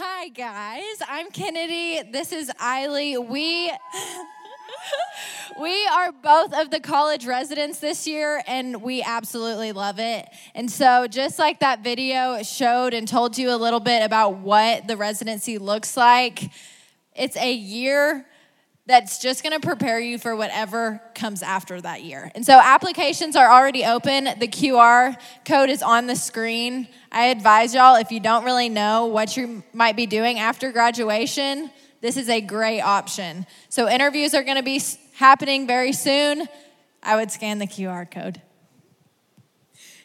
Hi, guys. I'm Kennedy. This is Eiley. We. we are both of the college residents this year and we absolutely love it. And so, just like that video showed and told you a little bit about what the residency looks like, it's a year that's just going to prepare you for whatever comes after that year. And so applications are already open. The QR code is on the screen. I advise y'all if you don't really know what you might be doing after graduation, this is a great option. So interviews are going to be happening very soon. I would scan the QR code.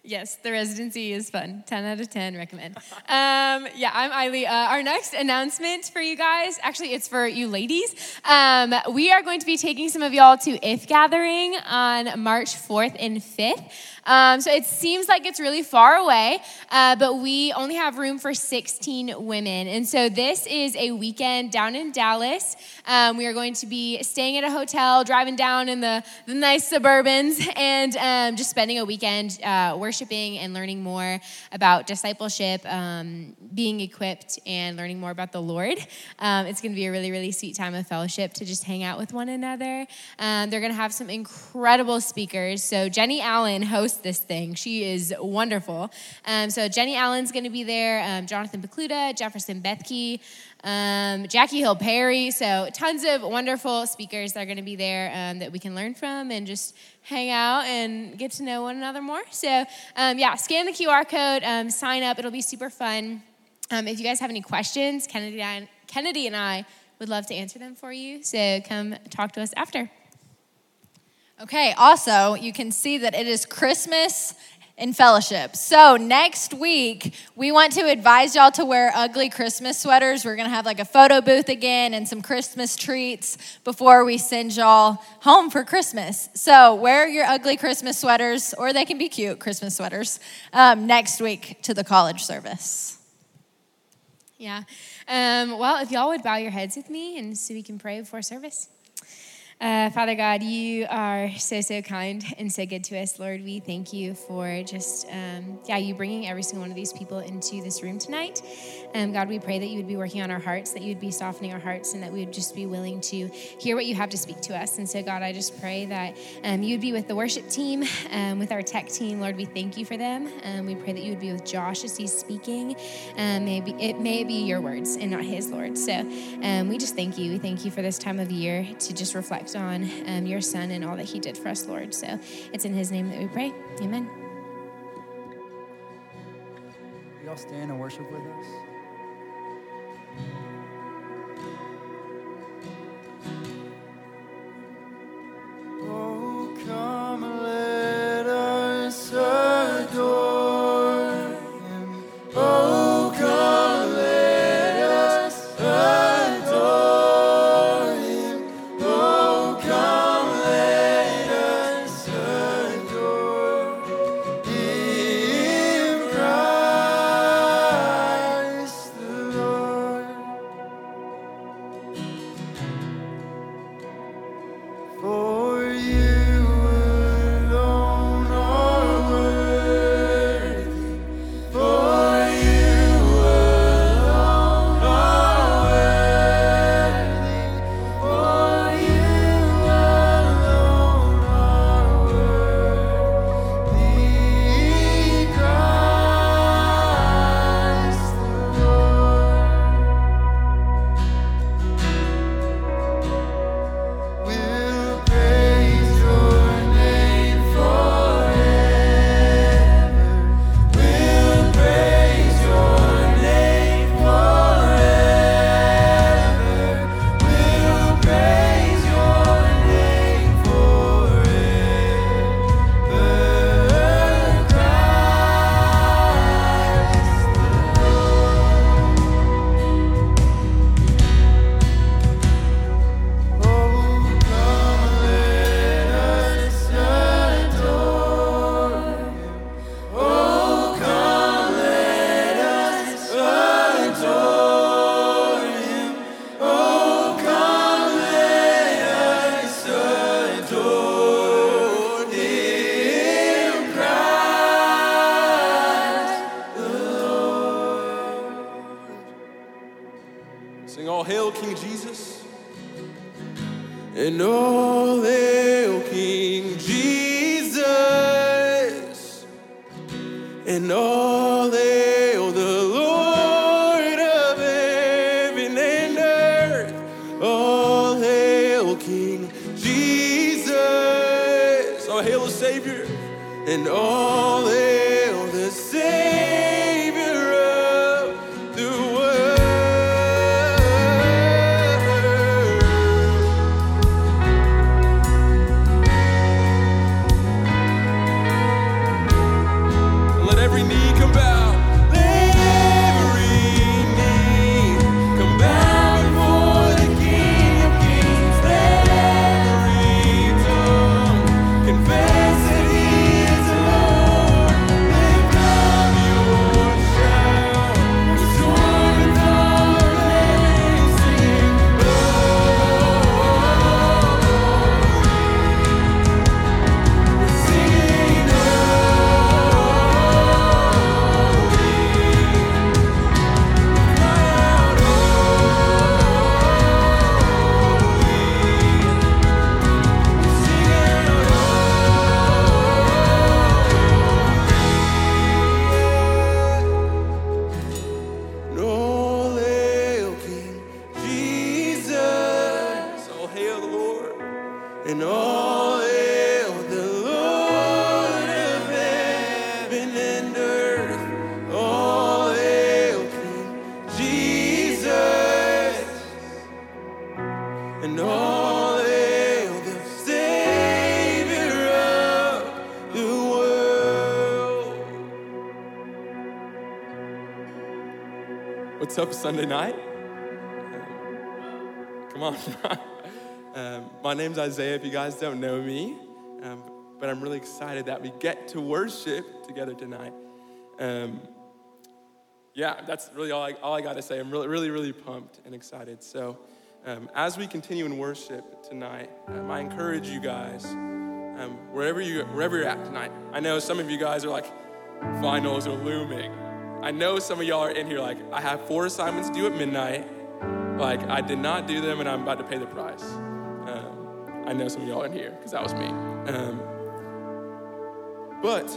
Yes, the residency is fun. 10 out of 10, recommend. Um, yeah, I'm Eiley. Uh, our next announcement for you guys, actually, it's for you ladies. Um, we are going to be taking some of y'all to IF Gathering on March 4th and 5th. Um, so it seems like it's really far away, uh, but we only have room for 16 women. And so this is a weekend down in Dallas. Um, we are going to be staying at a hotel, driving down in the, the nice Suburbans, and um, just spending a weekend uh, worshiping and learning more about discipleship, um, being equipped, and learning more about the Lord. Um, it's going to be a really, really sweet time of fellowship to just hang out with one another. Um, they're going to have some incredible speakers. So Jennie Allen hosts host this thing. She is wonderful. Um, so Jennie Allen's going to be there, um, Jonathan Pokluda, Jefferson Bethke, um, Jackie Hill Perry. So tons of wonderful speakers that are going to be there um, that we can learn from and just hang out and get to know one another more. So um, yeah, scan the QR code, um, sign up. It'll be super fun. if you guys have any questions, Kennedy Kennedy and I would love to answer them for you. So come talk to us after. Okay, also, you can see that it is Christmas in fellowship. So, next week, we want to advise y'all to wear ugly Christmas sweaters. We're going to have like a photo booth again and some Christmas treats before we send y'all home for Christmas. So, wear your ugly Christmas sweaters, or they can be cute Christmas sweaters, um, next week to the college service. Yeah. Um, well, if y'all would bow your heads with me and so we can pray before service. Uh, Father God, you are so, so kind and so good to us. Lord, we thank you for just, um, yeah, you bringing every single one of these people into this room tonight. Um, God, we pray that you would be working on our hearts, that you would be softening our hearts, and that we would just be willing to hear what you have to speak to us. And so, God, I just pray that um, you would be with the worship team, um, with our tech team. Lord, we thank you for them. Um, we pray that you would be with Josh as he's speaking. Um, maybe it may be your words and not his, Lord. So we just thank you. We thank you for this time of year to just reflect on um, your son and all that he did for us, Lord. So it's in his name that we pray. Amen. Y'all stand and worship with us. Up, Sunday night? Come on. um, my name's Isaiah, if you guys don't know me. Um, but I'm really excited that we get to worship together tonight. Um, yeah, that's really all I, all I got to say. I'm really, really, really pumped and excited. So, um, as we continue in worship tonight, um, I encourage you guys, um, wherever, you, wherever you're at tonight. I know some of you guys are like, finals are looming. I know some of y'all are in here like, I have four assignments due at midnight. Like, I did not do them and I'm about to pay the price. Um, I know some of y'all in here because that was me. Um, but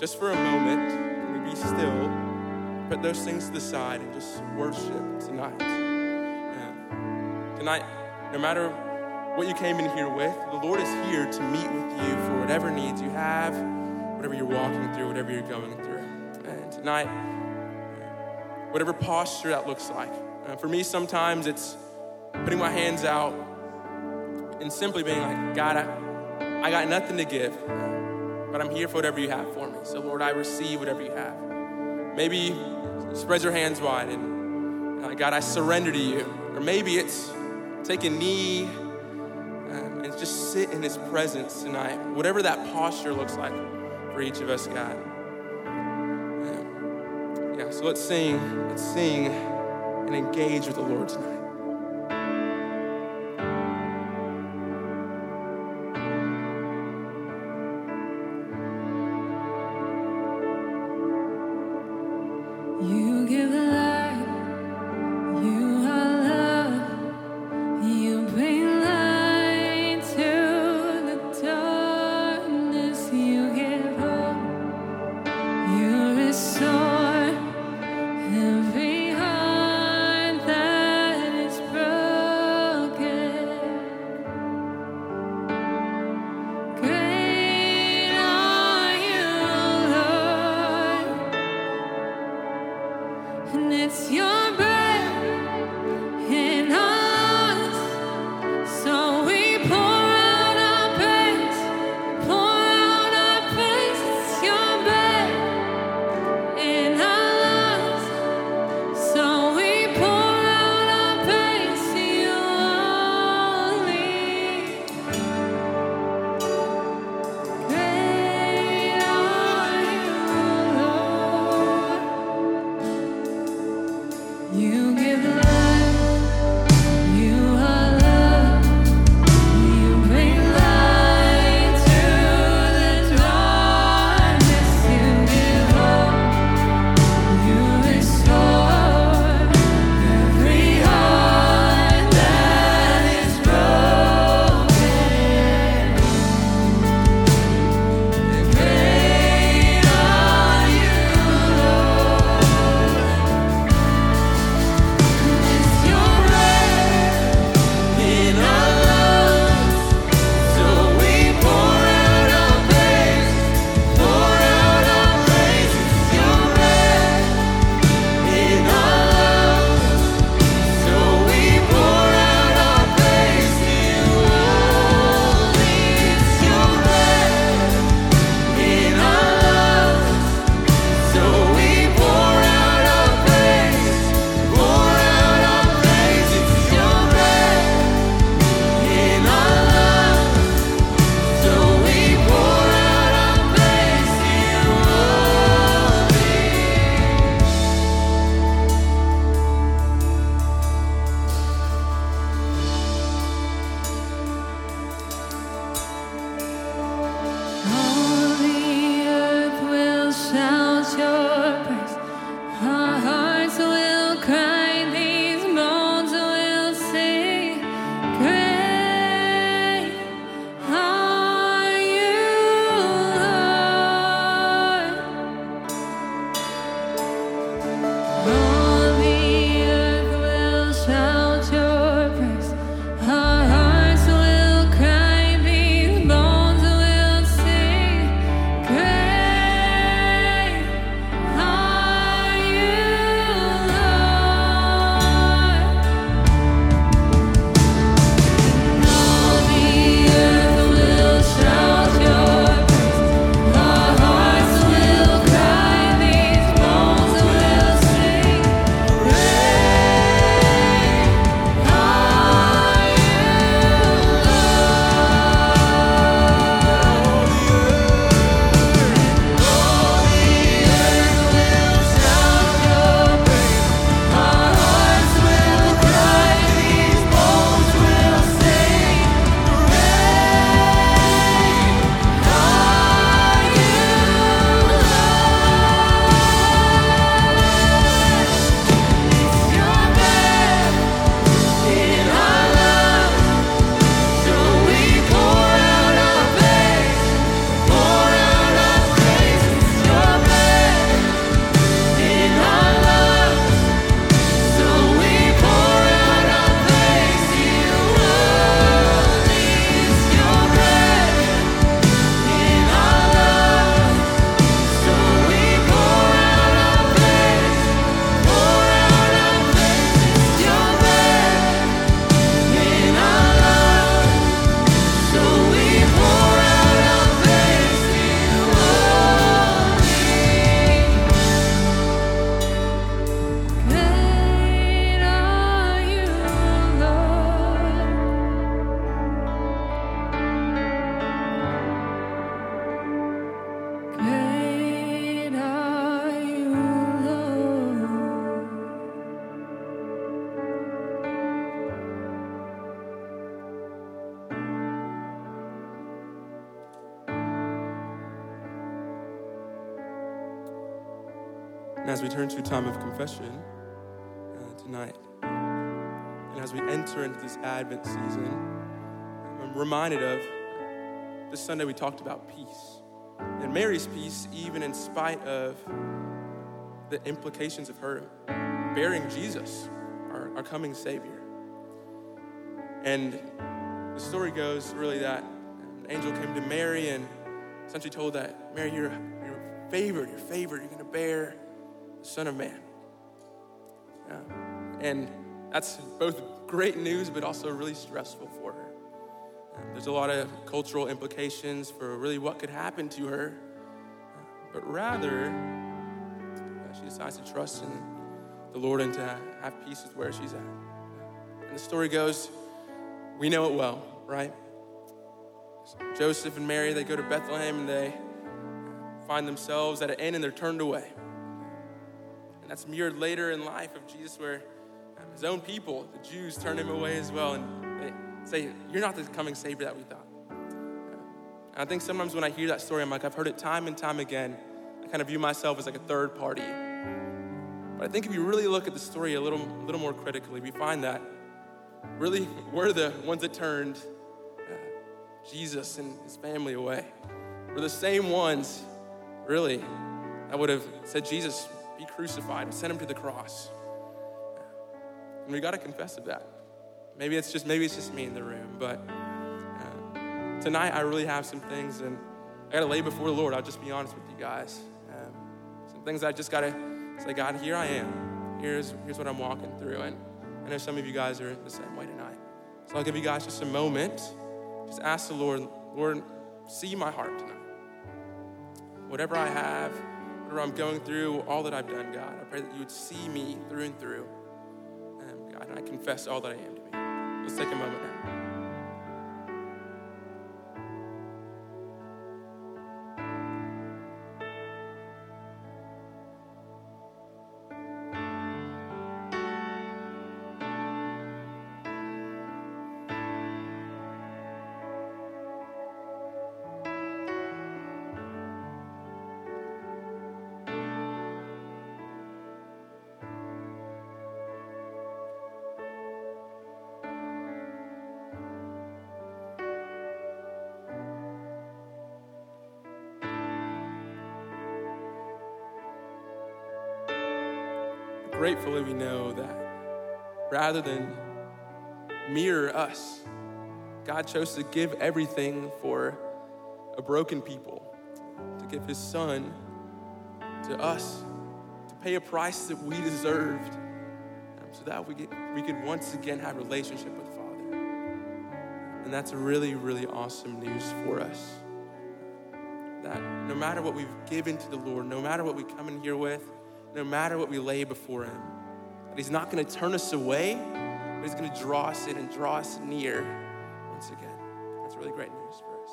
just for a moment, can we be still? Put those things to the side and just worship tonight. Um, tonight, no matter what you came in here with, the Lord is here to meet with you for whatever needs you have, whatever you're walking through, whatever you're going through. And tonight, whatever posture that looks like. Uh, for me, sometimes it's putting my hands out and simply being like, God, I, I got nothing to give, but I'm here for whatever you have for me. So, Lord, I receive whatever you have. Maybe spread your hands wide and, uh, God, I surrender to you. Or maybe it's take a knee um, and just sit in His presence tonight. Whatever that posture looks like for each of us, God. So let's sing, let's sing and engage with the Lord tonight. A time of confession uh, tonight, and as we enter into this Advent season, I'm reminded of this Sunday we talked about peace. And Mary's peace, even in spite of the implications of her bearing Jesus, our, our coming Savior. And the story goes really that an angel came to Mary and essentially told that, Mary, you're, you're favored, you're favored, you're going to bear Son of Man. Uh, and that's both great news, but also really stressful for her. Uh, there's a lot of cultural implications for really what could happen to her. But rather, she decides to trust in the Lord and to have peace with where she's at. And the story goes, we know it well, right? Joseph and Mary, they go to Bethlehem and they find themselves at an inn and they're turned away. That's mirrored later in life of Jesus where his own people, the Jews, turn him away as well and say, You're not the coming Savior that we thought. And I think sometimes when I hear that story, I'm like, I've heard it time and time again. I kind of view myself as like a third party. But I think if you really look at the story a little, little more critically, we find that really we're the ones that turned uh, Jesus and his family away. We're the same ones, really, that would have said, Jesus, crucified, and sent him to the cross. And we got to confess of that. Maybe it's just maybe it's just me in the room, but uh, tonight I really have some things, and I got to lay before the Lord. I'll just be honest with you guys. Um, some things I just got to say, God, here I am. Here's here's what I'm walking through, and I know some of you guys are the same way tonight. So I'll give you guys just a moment. Just ask the Lord, Lord, see my heart tonight. Whatever I have, whatever I'm going through, all that I've done, God, I pray that you would see me through and through. Um, God, and I confess all that I am to me. Let's take a moment now. We know that rather than mirror us, God chose to give everything for a broken people, to give his son to us, to pay a price that we deserved, um, so that we, get, we could once again have a relationship with Father. And that's really, really awesome news for us. That no matter what we've given to the Lord, no matter what we come in here with, no matter what we lay before Him, that He's not going to turn us away, but He's going to draw us in and draw us near once again. That's really great news for us.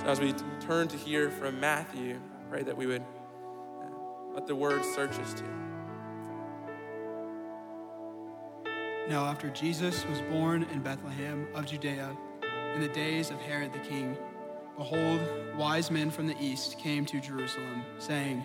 So, as we turn to hear from Matthew, I pray that we would uh, let the word search us to. Now, after Jesus was born in Bethlehem of Judea in the days of Herod the king, behold, wise men from the east came to Jerusalem, saying,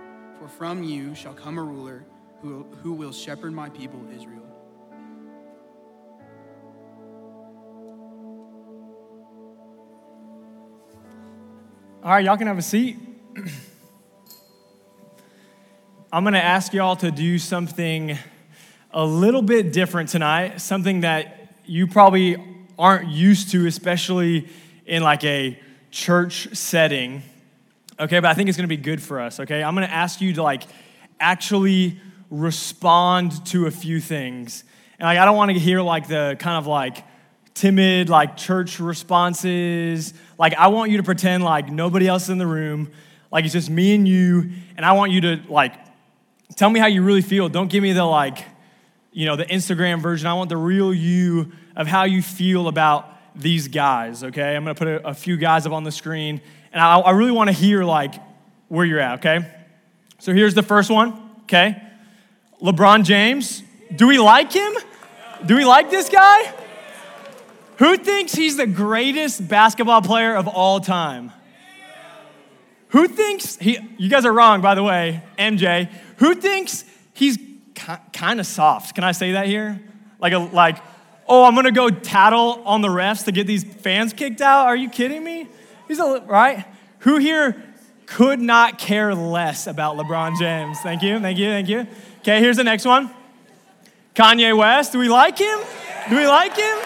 for from you shall come a ruler who, who will shepherd my people Israel. All right, y'all can have a seat. I'm going to ask y'all to do something a little bit different tonight, something that you probably aren't used to, especially in like a church setting. Okay, but I think it's to be good for us, okay? I'm to ask you to like actually respond to a few things. And like I don't want to hear like the kind of like timid like church responses. Like I want you to pretend like nobody else in the room. Like it's just me and you, and I want you to like tell me how you really feel. Don't give me the like, you know, the Instagram version. I want the real you of how you feel about these guys, okay? I'm gonna put a, a few guys up on the screen, and I, I really wanna hear like where you're at, okay? So here's the first one, okay? LeBron James. Do we like him? Do we like this guy? Who thinks he's the greatest basketball player of all time? Who thinks he, you guys are wrong, by the way, MJ. Who thinks he's kind of soft? Can I say that here? Like, a, like, oh, I'm gonna go tattle on the refs to get these fans kicked out? Are you kidding me? He's a, right? Who here could not care less about LeBron James? Thank you, thank you, thank you. Okay, here's the next one Kanye West. Do we like him? Do we like him?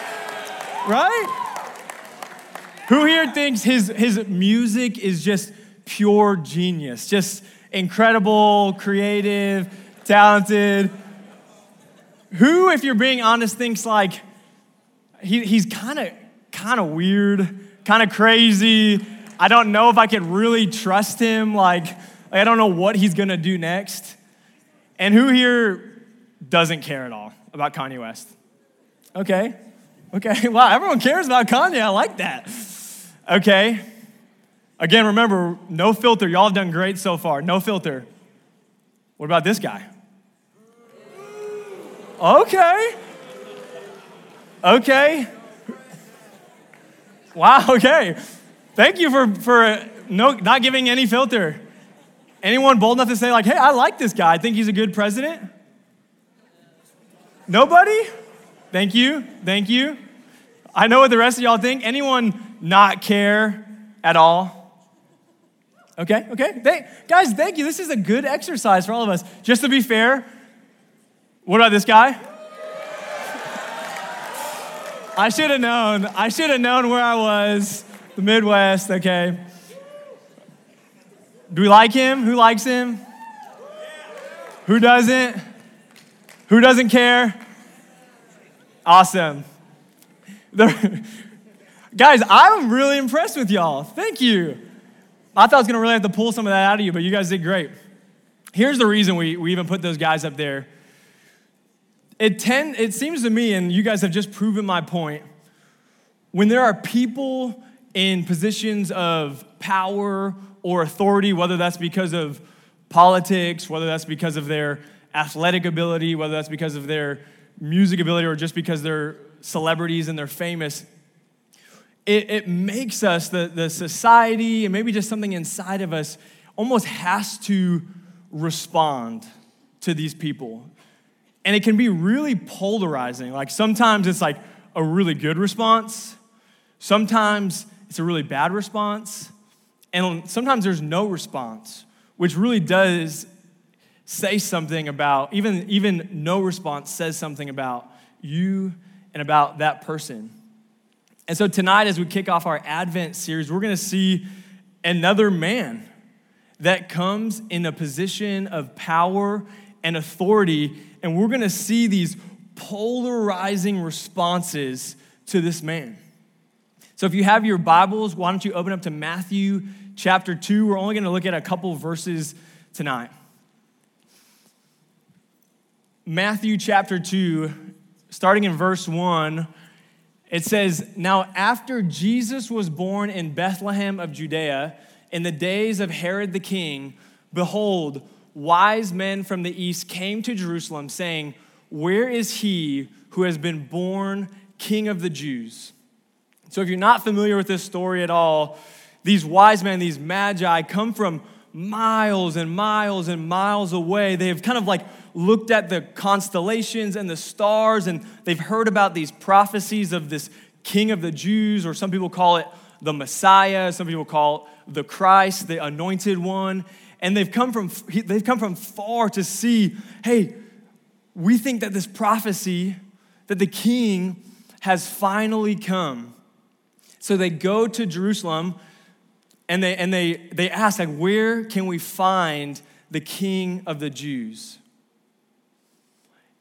Right? Who here thinks his, his music is just pure genius? Just incredible, creative, talented. Who, if you're being honest, thinks like he, he's kind of kind of weird, kind of crazy. I don't know if I could really trust him. Like, I don't know what he's gonna do next. And who here doesn't care at all about Kanye West? Okay, okay. Wow, everyone cares about Kanye. I like that. Okay. Again, remember, no filter. Y'all have done great so far. No filter. What about this guy? Okay. Okay. Wow, okay. Thank you for, for uh, no, not giving any filter. Anyone bold enough to say, like, hey, I like this guy. I think he's a good president? Nobody? Thank you. Thank you. I know what the rest of y'all think. Anyone not care at all? Okay, okay. They, guys, thank you. This is a good exercise for all of us. Just to be fair, what about this guy? I should have known. I should have known where I was. The Midwest, okay. Do we like him? Who likes him? Who doesn't? Who doesn't care? Awesome. The, guys, I'm really impressed with y'all. Thank you. I thought I was going to really have to pull some of that out of you, but you guys did great. Here's the reason we, we even put those guys up there. It, tend, it seems to me, and you guys have just proven my point, when there are people in positions of power or authority, whether that's because of politics, whether that's because of their athletic ability, whether that's because of their music ability, or just because they're celebrities and they're famous, it, it makes us, the, the society, and maybe just something inside of us, almost has to respond to these people. And it can be really polarizing. Like sometimes it's like a really good response, sometimes it's a really bad response, and sometimes there's no response, which really does say something about, even, even no response says something about you and about that person. And so tonight, as we kick off our Advent series, we're going to see another man that comes in a position of power and authority, and we're going to see these polarizing responses to this man. So if you have your Bibles, why don't you open up to Matthew chapter 2? We're only going to look at a couple verses tonight. Matthew chapter 2, starting in verse 1 it says, Now after Jesus was born in Bethlehem of Judea, in the days of Herod the king, behold, wise men from the east came to Jerusalem, saying, Where is he who has been born king of the Jews? So if you're not familiar with this story at all, these wise men, these magi, come from miles and miles and miles away. They have kind of like looked at the constellations and the stars, and they've heard about these prophecies of this king of the Jews, or some people call it the Messiah, some people call it the Christ, the anointed one. And they've come from, they've come from far to see, hey, we think that this prophecy that the king has finally come. So they go to Jerusalem and they, and they, they ask, like, where can we find the king of the Jews?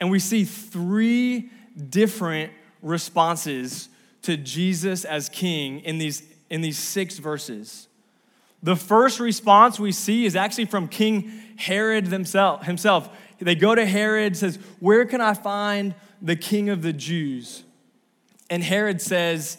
And we see three different responses to Jesus as king in these, in these six verses. The first response we see is actually from King Herod himself. They go to Herod, says, Where can I find the king of the Jews? And Herod says,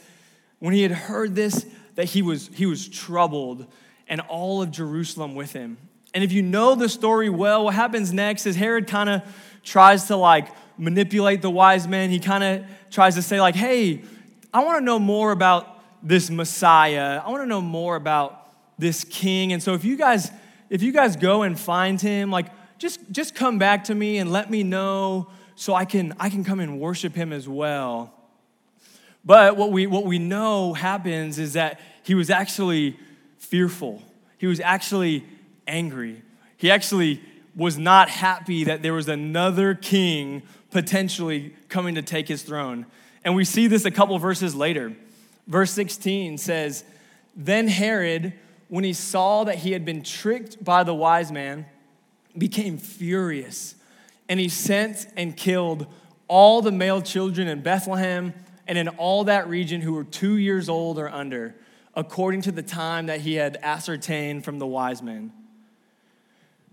when he had heard this, that he was, he was troubled and all of Jerusalem with him. And if you know the story well, what happens next is Herod kind of tries to like manipulate the wise men. He kind of tries to say, like, hey, I want to know more about this Messiah. I want to know more about this king. And so if you guys, if you guys go and find him, like just just come back to me and let me know so I can I can come and worship him as well. But what we what we know happens is that he was actually fearful. He was actually angry. He actually was not happy that there was another king potentially coming to take his throne. And we see this a couple verses later. Verse 16 says, Then Herod, when he saw that he had been tricked by the wise man, became furious. And he sent and killed all the male children in Bethlehem and in all that region who were two years old or under, according to the time that he had ascertained from the wise men.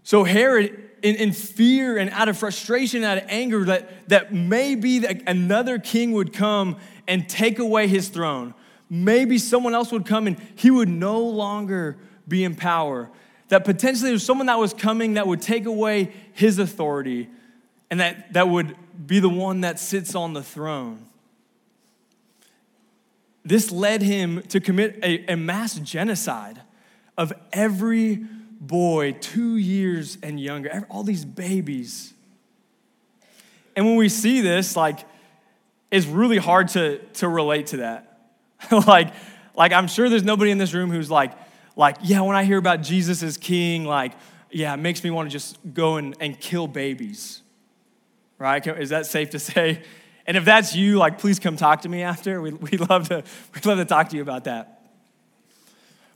So Herod, in, in fear and out of frustration, out of anger, that, that maybe that another king would come and take away his throne. Maybe someone else would come and he would no longer be in power. That potentially there's someone that was coming that would take away his authority and that, that would be the one that sits on the throne. This led him to commit a, a mass genocide of every boy, two years and younger, all these babies. And when we see this, like, it's really hard to, to relate to that. like, like, I'm sure there's nobody in this room who's like, like, yeah, when I hear about Jesus as king, like, yeah, it makes me want to just go and, and kill babies. Right? Is that safe to say? And if that's you, like, please come talk to me after. We, we'd, love to, we'd love to talk to you about that.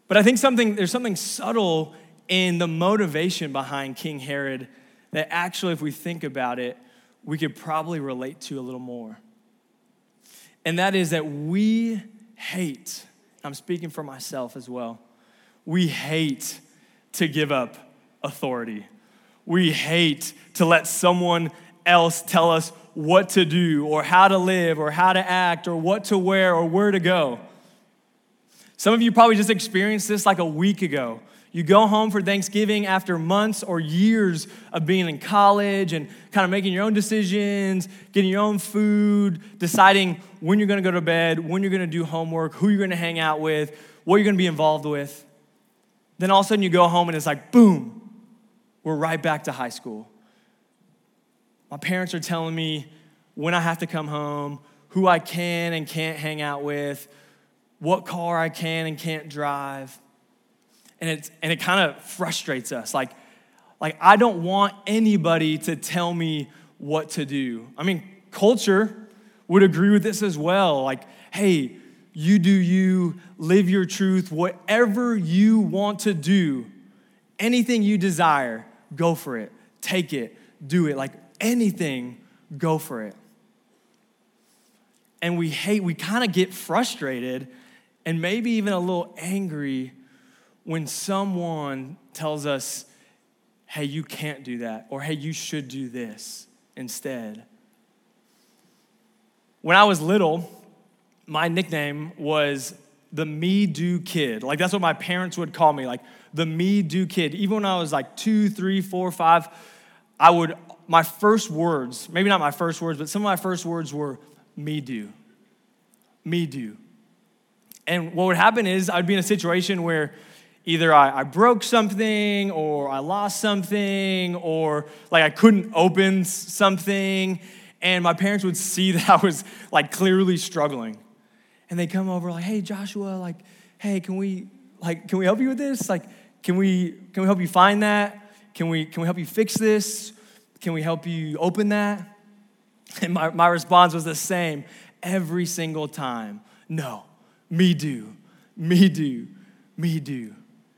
But I think something, there's something subtle in the motivation behind King Herod that actually, if we think about it, we could probably relate to a little more. And that is that we hate, I'm speaking for myself as well, we hate to give up authority. We hate to let someone else tell us what to do or how to live or how to act or what to wear or where to go. Some of you probably just experienced this like a week ago. You go home for Thanksgiving after months or years of being in college and kind of making your own decisions, getting your own food, deciding when you're going to go to bed, when you're going to do homework, who you're going to hang out with, what you're going to be involved with. Then all of a sudden you go home and it's like, boom, we're right back to high school. My parents are telling me when I have to come home, who I can and can't hang out with, what car I can and can't drive. And, it's, and it kind of frustrates us. Like, like, I don't want anybody to tell me what to do. I mean, culture would agree with this as well. Like, hey, you do you, live your truth, whatever you want to do, anything you desire, go for it, take it, do it. Like, anything, go for it. And we hate, we kind of get frustrated and maybe even a little angry when someone tells us, hey, you can't do that, or hey, you should do this instead. When I was little, my nickname was the me do kid. Like that's what my parents would call me, like the me do kid. Even when I was like two, three, four, five, I would my first words, maybe not my first words, but some of my first words were me do. Me do. And what would happen is I'd be in a situation where either I, I, broke something or I lost something or like I couldn't open something. And my parents would see that I was like clearly struggling. And they come over like, hey, Joshua, like, hey, can we like can we help you with this? Like, can we can we help you find that? Can we can we help you fix this? Can we help you open that? And my, my response was the same every single time. No, me do, me do, me do.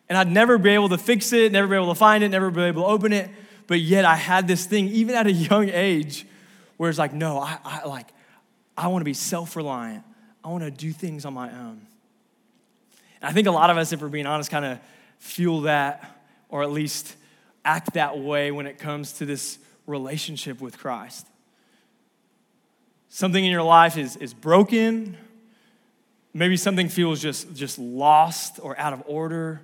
And I'd never be able to fix it, never be able to find it, never be able to open it. But yet I had this thing, even at a young age, where it's like, no, I, I like, I want to be self-reliant. I want to do things on my own. And I think a lot of us, if we're being honest, kind of feel that or at least act that way when it comes to this relationship with Christ. Something in your life is, is broken. Maybe something feels just, just lost or out of order.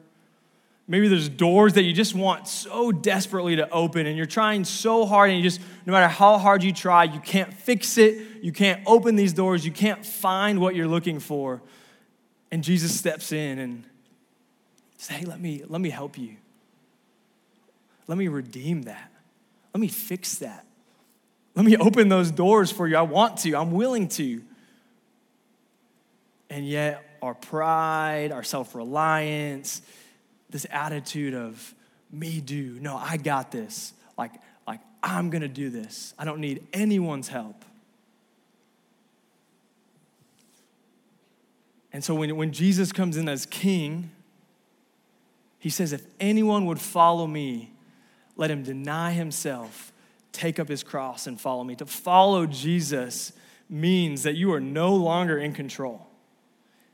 Maybe there's doors that you just want so desperately to open, and you're trying so hard, and you just, no matter how hard you try, you can't fix it. You can't open these doors. You can't find what you're looking for. And Jesus steps in and says, Hey, let me, let me help you. Let me redeem that. Let me fix that. Let me open those doors for you. I want to, I'm willing to. And yet, our pride, our self reliance, this attitude of me do, no, I got this. Like, like I'm gonna do this. I don't need anyone's help. And so when, when Jesus comes in as king, he says, If anyone would follow me, let him deny himself, take up his cross, and follow me. To follow Jesus means that you are no longer in control,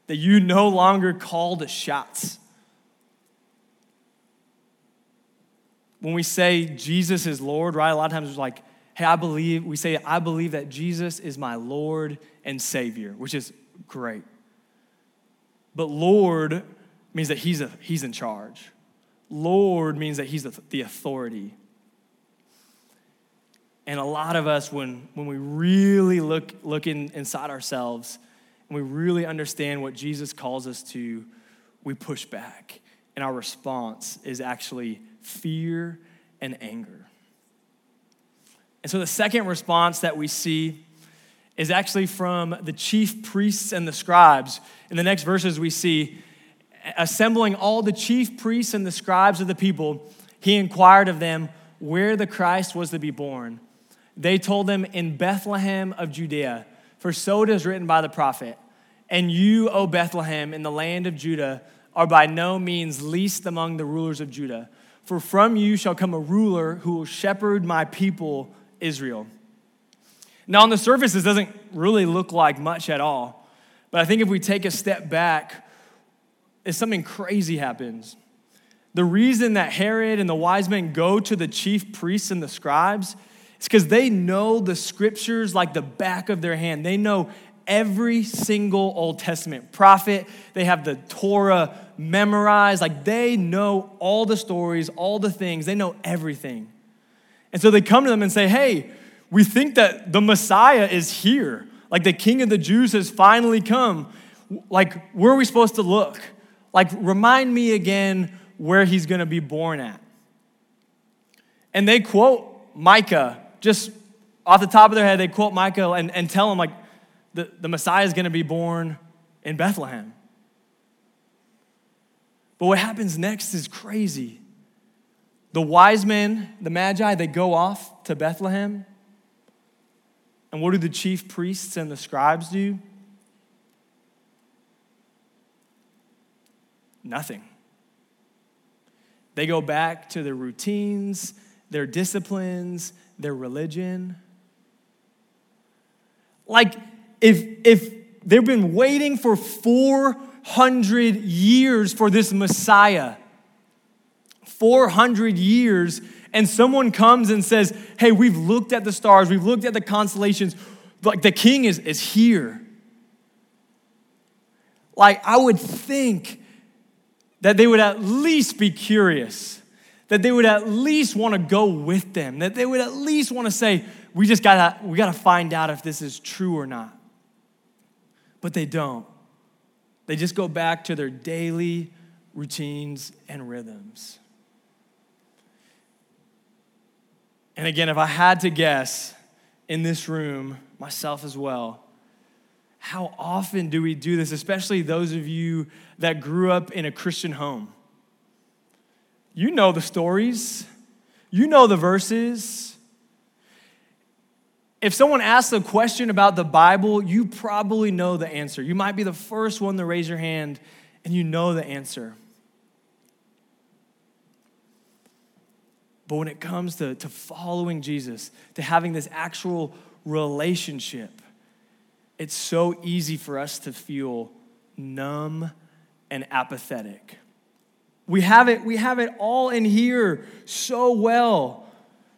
that you no longer call the shots. When we say Jesus is Lord, right, a lot of times it's like, hey, I believe, we say, I believe that Jesus is my Lord and Savior, which is great. But Lord means that he's, a, he's in charge. Lord means that he's the authority. And a lot of us, when, when we really look, look in, inside ourselves and we really understand what Jesus calls us to, we push back. And our response is actually fear and anger. And so the second response that we see is actually from the chief priests and the scribes. In the next verses, we see assembling all the chief priests and the scribes of the people, he inquired of them where the Christ was to be born. They told him, In Bethlehem of Judea, for so it is written by the prophet. And you, O Bethlehem, in the land of Judah, are by no means least among the rulers of Judah. For from you shall come a ruler who will shepherd my people, Israel. Now, on the surface, this doesn't really look like much at all. But I think if we take a step back, if something crazy happens. The reason that Herod and the wise men go to the chief priests and the scribes is because they know the scriptures like the back of their hand. They know every single Old Testament prophet. They have the Torah memorized. Like they know all the stories, all the things. They know everything. And so they come to them and say, hey, we think that the Messiah is here. Like the King of the Jews has finally come. Like, where are we supposed to look? Like, remind me again where he's gonna be born at. And they quote Micah, just off the top of their head, they quote Micah and, and tell him, like, the, the Messiah is gonna be born in Bethlehem. But what happens next is crazy. The wise men, the Magi, they go off to Bethlehem and what do the chief priests and the scribes do? Nothing. They go back to their routines, their disciplines, their religion. Like, if, if they've been waiting for 400 years for this Messiah, 400 years and someone comes and says, Hey, we've looked at the stars, we've looked at the constellations, like the king is, is here. Like, I would think that they would at least be curious, that they would at least want to go with them, that they would at least want to say, we just gotta, we gotta find out if this is true or not. But they don't. They just go back to their daily routines and rhythms. And again, if I had to guess in this room, myself as well, how often do we do this, especially those of you that grew up in a Christian home? You know the stories, you know the verses. If someone asks a question about the Bible, you probably know the answer. You might be the first one to raise your hand and you know the answer. But when it comes to, to following Jesus, to having this actual relationship, it's so easy for us to feel numb and apathetic. We have it, we have it all in here so well.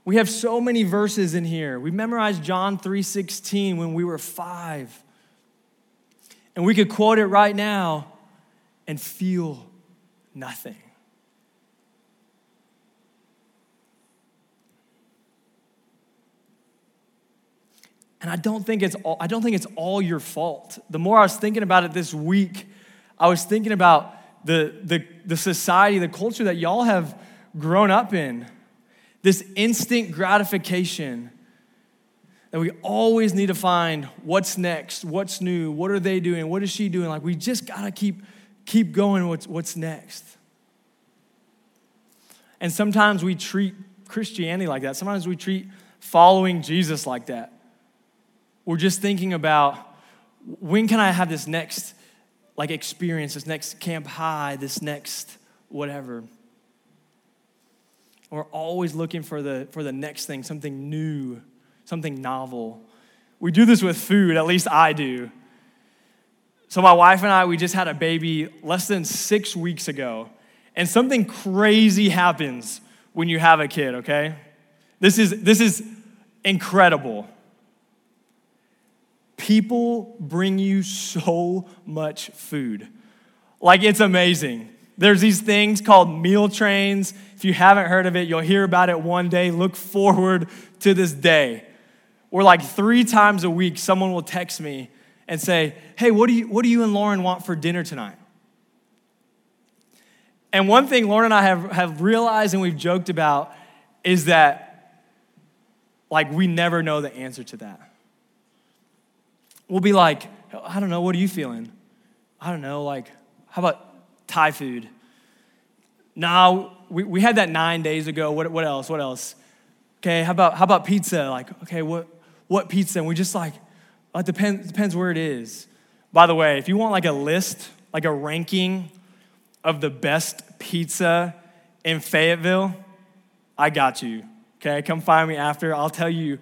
We have so many verses in here. We memorized John 3:16 when we were 5. And we could quote it right now and feel nothing. And I don't think it's all, I don't think it's all your fault. The more I was thinking about it this week, I was thinking about the, the, the society, the culture that y'all have grown up in. This instant gratification that we always need to find what's next, what's new, what are they doing, what is she doing? Like we just gotta keep keep going what's what's next. And sometimes we treat Christianity like that. Sometimes we treat following Jesus like that. We're just thinking about when can I have this next like experience, this next camp high, this next whatever. We're always looking for the for the next thing, something new, something novel. We do this with food, at least I do. So my wife and I, we just had a baby less than six weeks ago. And something crazy happens when you have a kid, okay? This is this is incredible people bring you so much food. Like, it's amazing. There's these things called meal trains. If you haven't heard of it, you'll hear about it one day. Look forward to this day. Or, like, three times a week, someone will text me and say, Hey, what do you, what do you and Lauren want for dinner tonight? And one thing Lauren and I have, have realized and we've joked about is that, like, we never know the answer to that. We'll be like, I don't know, what are you feeling? I don't know, like, how about Thai food? No, we, we had that nine days ago. What, what else? What else? Okay, how about, how about pizza? Like, okay, what, what pizza? And we just like, it depends, depends where it is. By the way, if you want like a list, like a ranking of the best pizza in Fayetteville, I got you. Okay, come find me after. I'll tell you,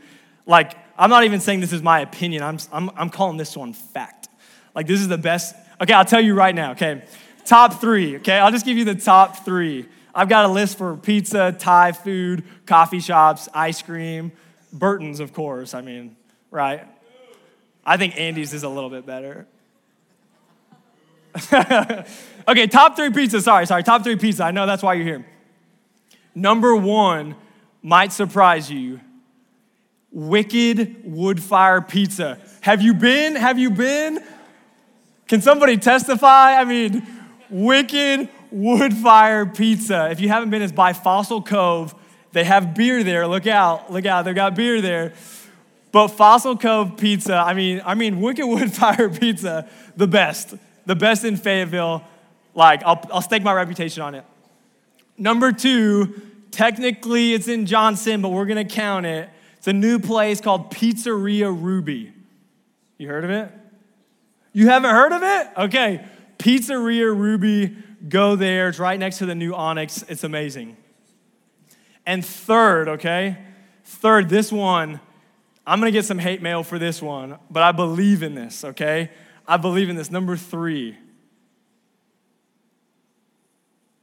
like, I'm not even saying this is my opinion. I'm, I'm, I'm calling this one fact. Like, this is the best. Okay, I'll tell you right now, okay? Top three, okay? I'll just give you the top three. I've got a list for pizza, Thai food, coffee shops, ice cream, Burton's, of course. I mean, right? I think Andy's is a little bit better. okay, top three pizza. Sorry, sorry. Top three pizza. I know that's why you're here. Number one might surprise you Wicked Wood Fire Pizza. Have you been? Have you been? Can somebody testify? I mean, Wicked Wood Fire Pizza. If you haven't been, it's by Fossil Cove. They have beer there. Look out. Look out. They've got beer there. But Fossil Cove Pizza, I mean, I mean, Wicked Woodfire Pizza, the best. The best in Fayetteville. Like, I'll, I'll stake my reputation on it. Number two, technically it's in Johnson, but we're gonna count it. It's a new place called Pizzeria Ruby. You heard of it? You haven't heard of it? Okay. Pizzeria Ruby, go there. It's right next to the new Onyx. It's amazing. And third, okay? Third, this one, I'm gonna get some hate mail for this one, but I believe in this, okay? I believe in this. Number three,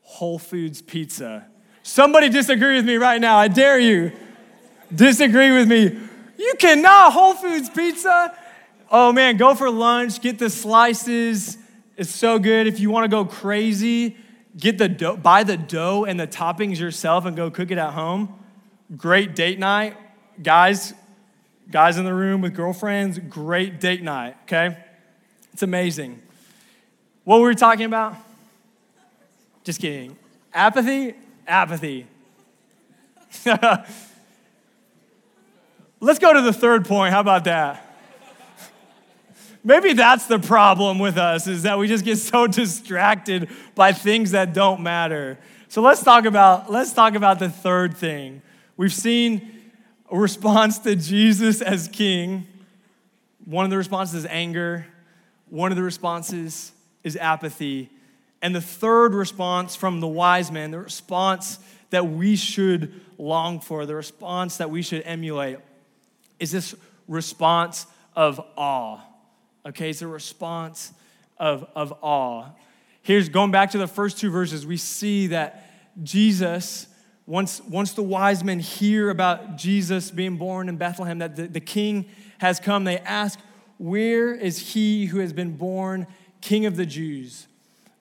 Whole Foods Pizza. Somebody disagree with me right now. I dare you disagree with me. You cannot Whole Foods pizza. Oh man, go for lunch, get the slices. It's so good. If you want to go crazy, get the dough, buy the dough and the toppings yourself and go cook it at home. Great date night. Guys, guys in the room with girlfriends, great date night, okay? It's amazing. What were we talking about? Just kidding. Apathy? Apathy. Let's go to the third point. How about that? Maybe that's the problem with us is that we just get so distracted by things that don't matter. So let's talk about let's talk about the third thing. We've seen a response to Jesus as king. One of the responses is anger. One of the responses is apathy. And the third response from the wise man, the response that we should long for, the response that we should emulate, is this response of awe. Okay, it's a response of, of awe. here's going back to the first two verses, we see that Jesus, once, once the wise men hear about Jesus being born in Bethlehem, that the, the king has come, they ask, Where is he who has been born king of the Jews?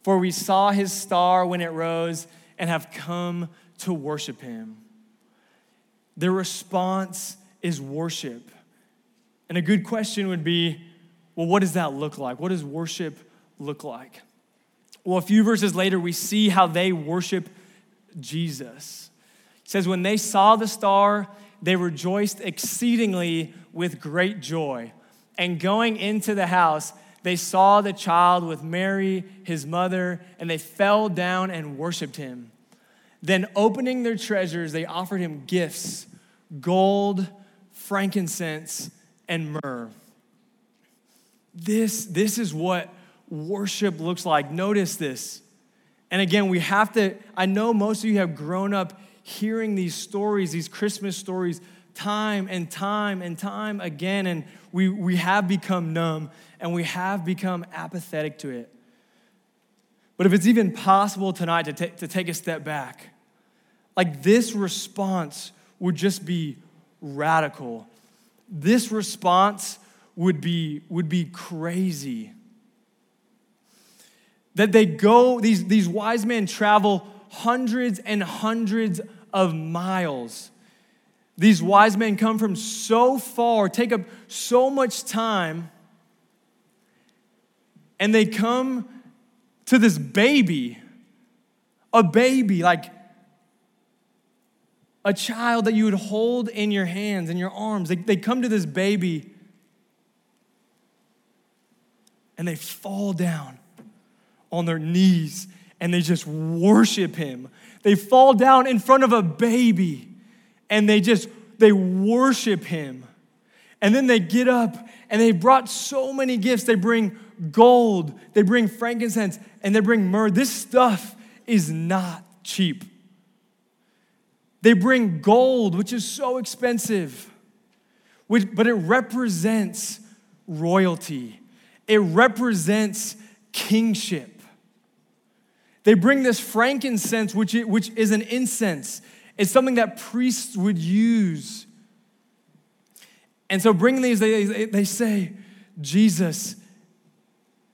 For we saw his star when it rose and have come to worship him. Their response is worship. And a good question would be well, what does that look like? What does worship look like? Well, a few verses later, we see how they worship Jesus. It says, When they saw the star, they rejoiced exceedingly with great joy. And going into the house, they saw the child with Mary, his mother, and they fell down and worshiped him. Then, opening their treasures, they offered him gifts gold, frankincense, and myrrh. This, this is what worship looks like. Notice this. And again, we have to, I know most of you have grown up hearing these stories, these Christmas stories, time and time and time again, and we, we have become numb and we have become apathetic to it. But if it's even possible tonight to, t- to take a step back, like this response would just be radical. This response would be, would be crazy. That they go, these, these wise men travel hundreds and hundreds of miles. These wise men come from so far, take up so much time, and they come to this baby, a baby, like a child that you would hold in your hands, in your arms. They, they come to this baby and they fall down on their knees and they just worship him. They fall down in front of a baby and they just they worship him. And then they get up and they brought so many gifts. They bring gold, they bring frankincense, and they bring myrrh. This stuff is not cheap. They bring gold, which is so expensive, which, but it represents royalty, it represents kingship. They bring this frankincense, which, which is an incense. It's something that priests would use. And so, bringing these, they, they say, Jesus,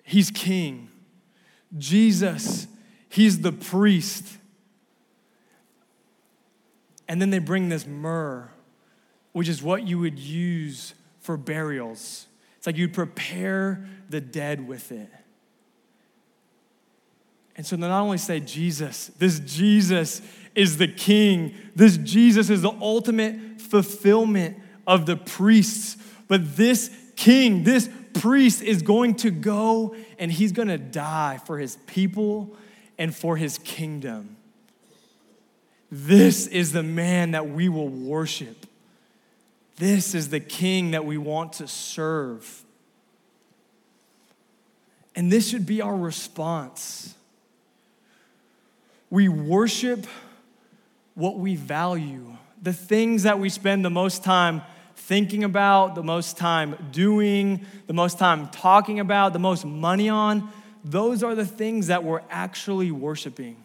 He's king. Jesus, He's the priest. And then they bring this myrrh, which is what you would use for burials. It's like you'd prepare the dead with it. And so not only say Jesus, this Jesus is the king, this Jesus is the ultimate fulfillment of the priests, but this king, this priest is going to go and he's going to die for his people and for his kingdom. This is the man that we will worship. This is the king that we want to serve. And this should be our response. We worship what we value, the things that we spend the most time thinking about, the most time doing, the most time talking about, the most money on. Those are the things that we're actually worshiping.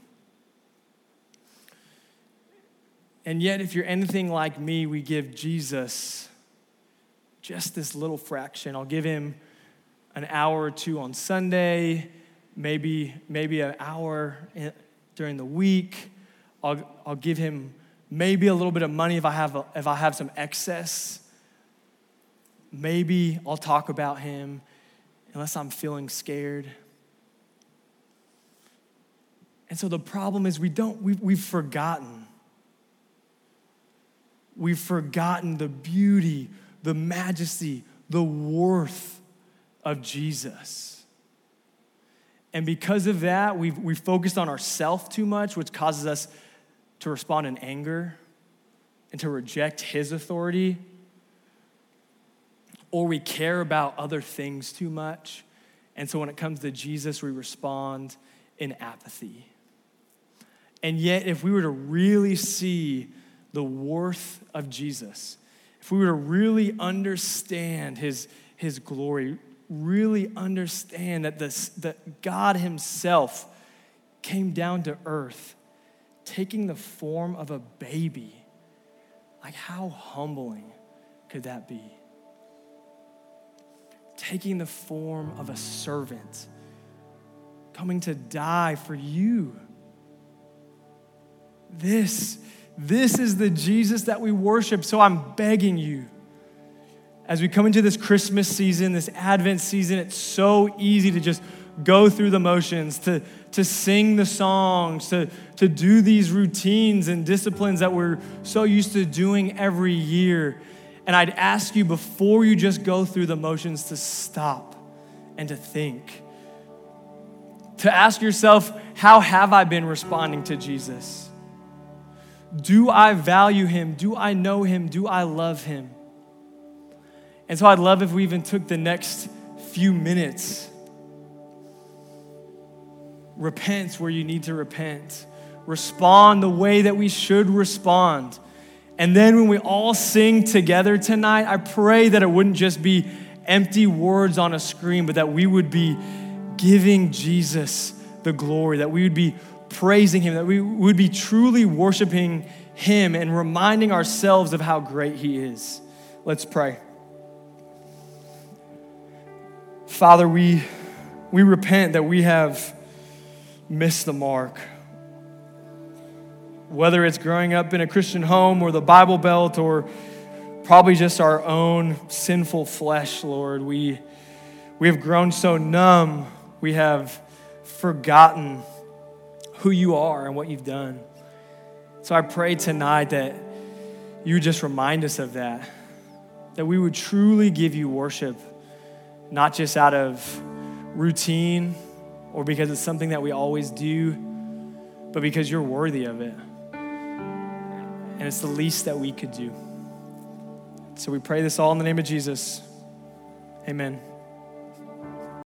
And yet, if you're anything like me, we give Jesus just this little fraction. I'll give him an hour or two on Sunday, maybe, maybe an hour during the week. I'll, I'll give him maybe a little bit of money if I have, a, if I have some excess. Maybe I'll talk about him unless I'm feeling scared. And so the problem is we don't, we've, we've forgotten we've forgotten the beauty, the majesty, the worth of Jesus. And because of that, we've, we've focused on ourself too much, which causes us to respond in anger and to reject his authority. Or we care about other things too much. And so when it comes to Jesus, we respond in apathy. And yet, if we were to really see the worth of Jesus, if we were to really understand his, his glory, really understand that, this, that God Himself came down to earth, taking the form of a baby. Like, how humbling could that be? Taking the form of a servant, coming to die for you. This, this is the Jesus that we worship. So I'm begging you, as we come into this Christmas season, this Advent season, it's so easy to just go through the motions, to, to sing the songs, to, to do these routines and disciplines that we're so used to doing every year. And I'd ask you before you just go through the motions to stop and to think. To ask yourself, how have I been responding to Jesus? Do I value him? Do I know him? Do I love him? And so I'd love if we even took the next few minutes repent where you need to repent, respond the way that we should respond. And then when we all sing together tonight, I pray that it wouldn't just be empty words on a screen, but that we would be giving Jesus the glory, that we would be praising Him, that we would be truly worshiping Him and reminding ourselves of how great He is. Let's pray. Father, we, we repent that we have missed the mark. Whether it's growing up in a Christian home or the Bible Belt or probably just our own sinful flesh, Lord, we, we have grown so numb, we have forgotten who you are and what you've done. So I pray tonight that you would just remind us of that, that we would truly give you worship, not just out of routine or because it's something that we always do, but because you're worthy of it. And it's the least that we could do. So we pray this all in the name of Jesus. Amen.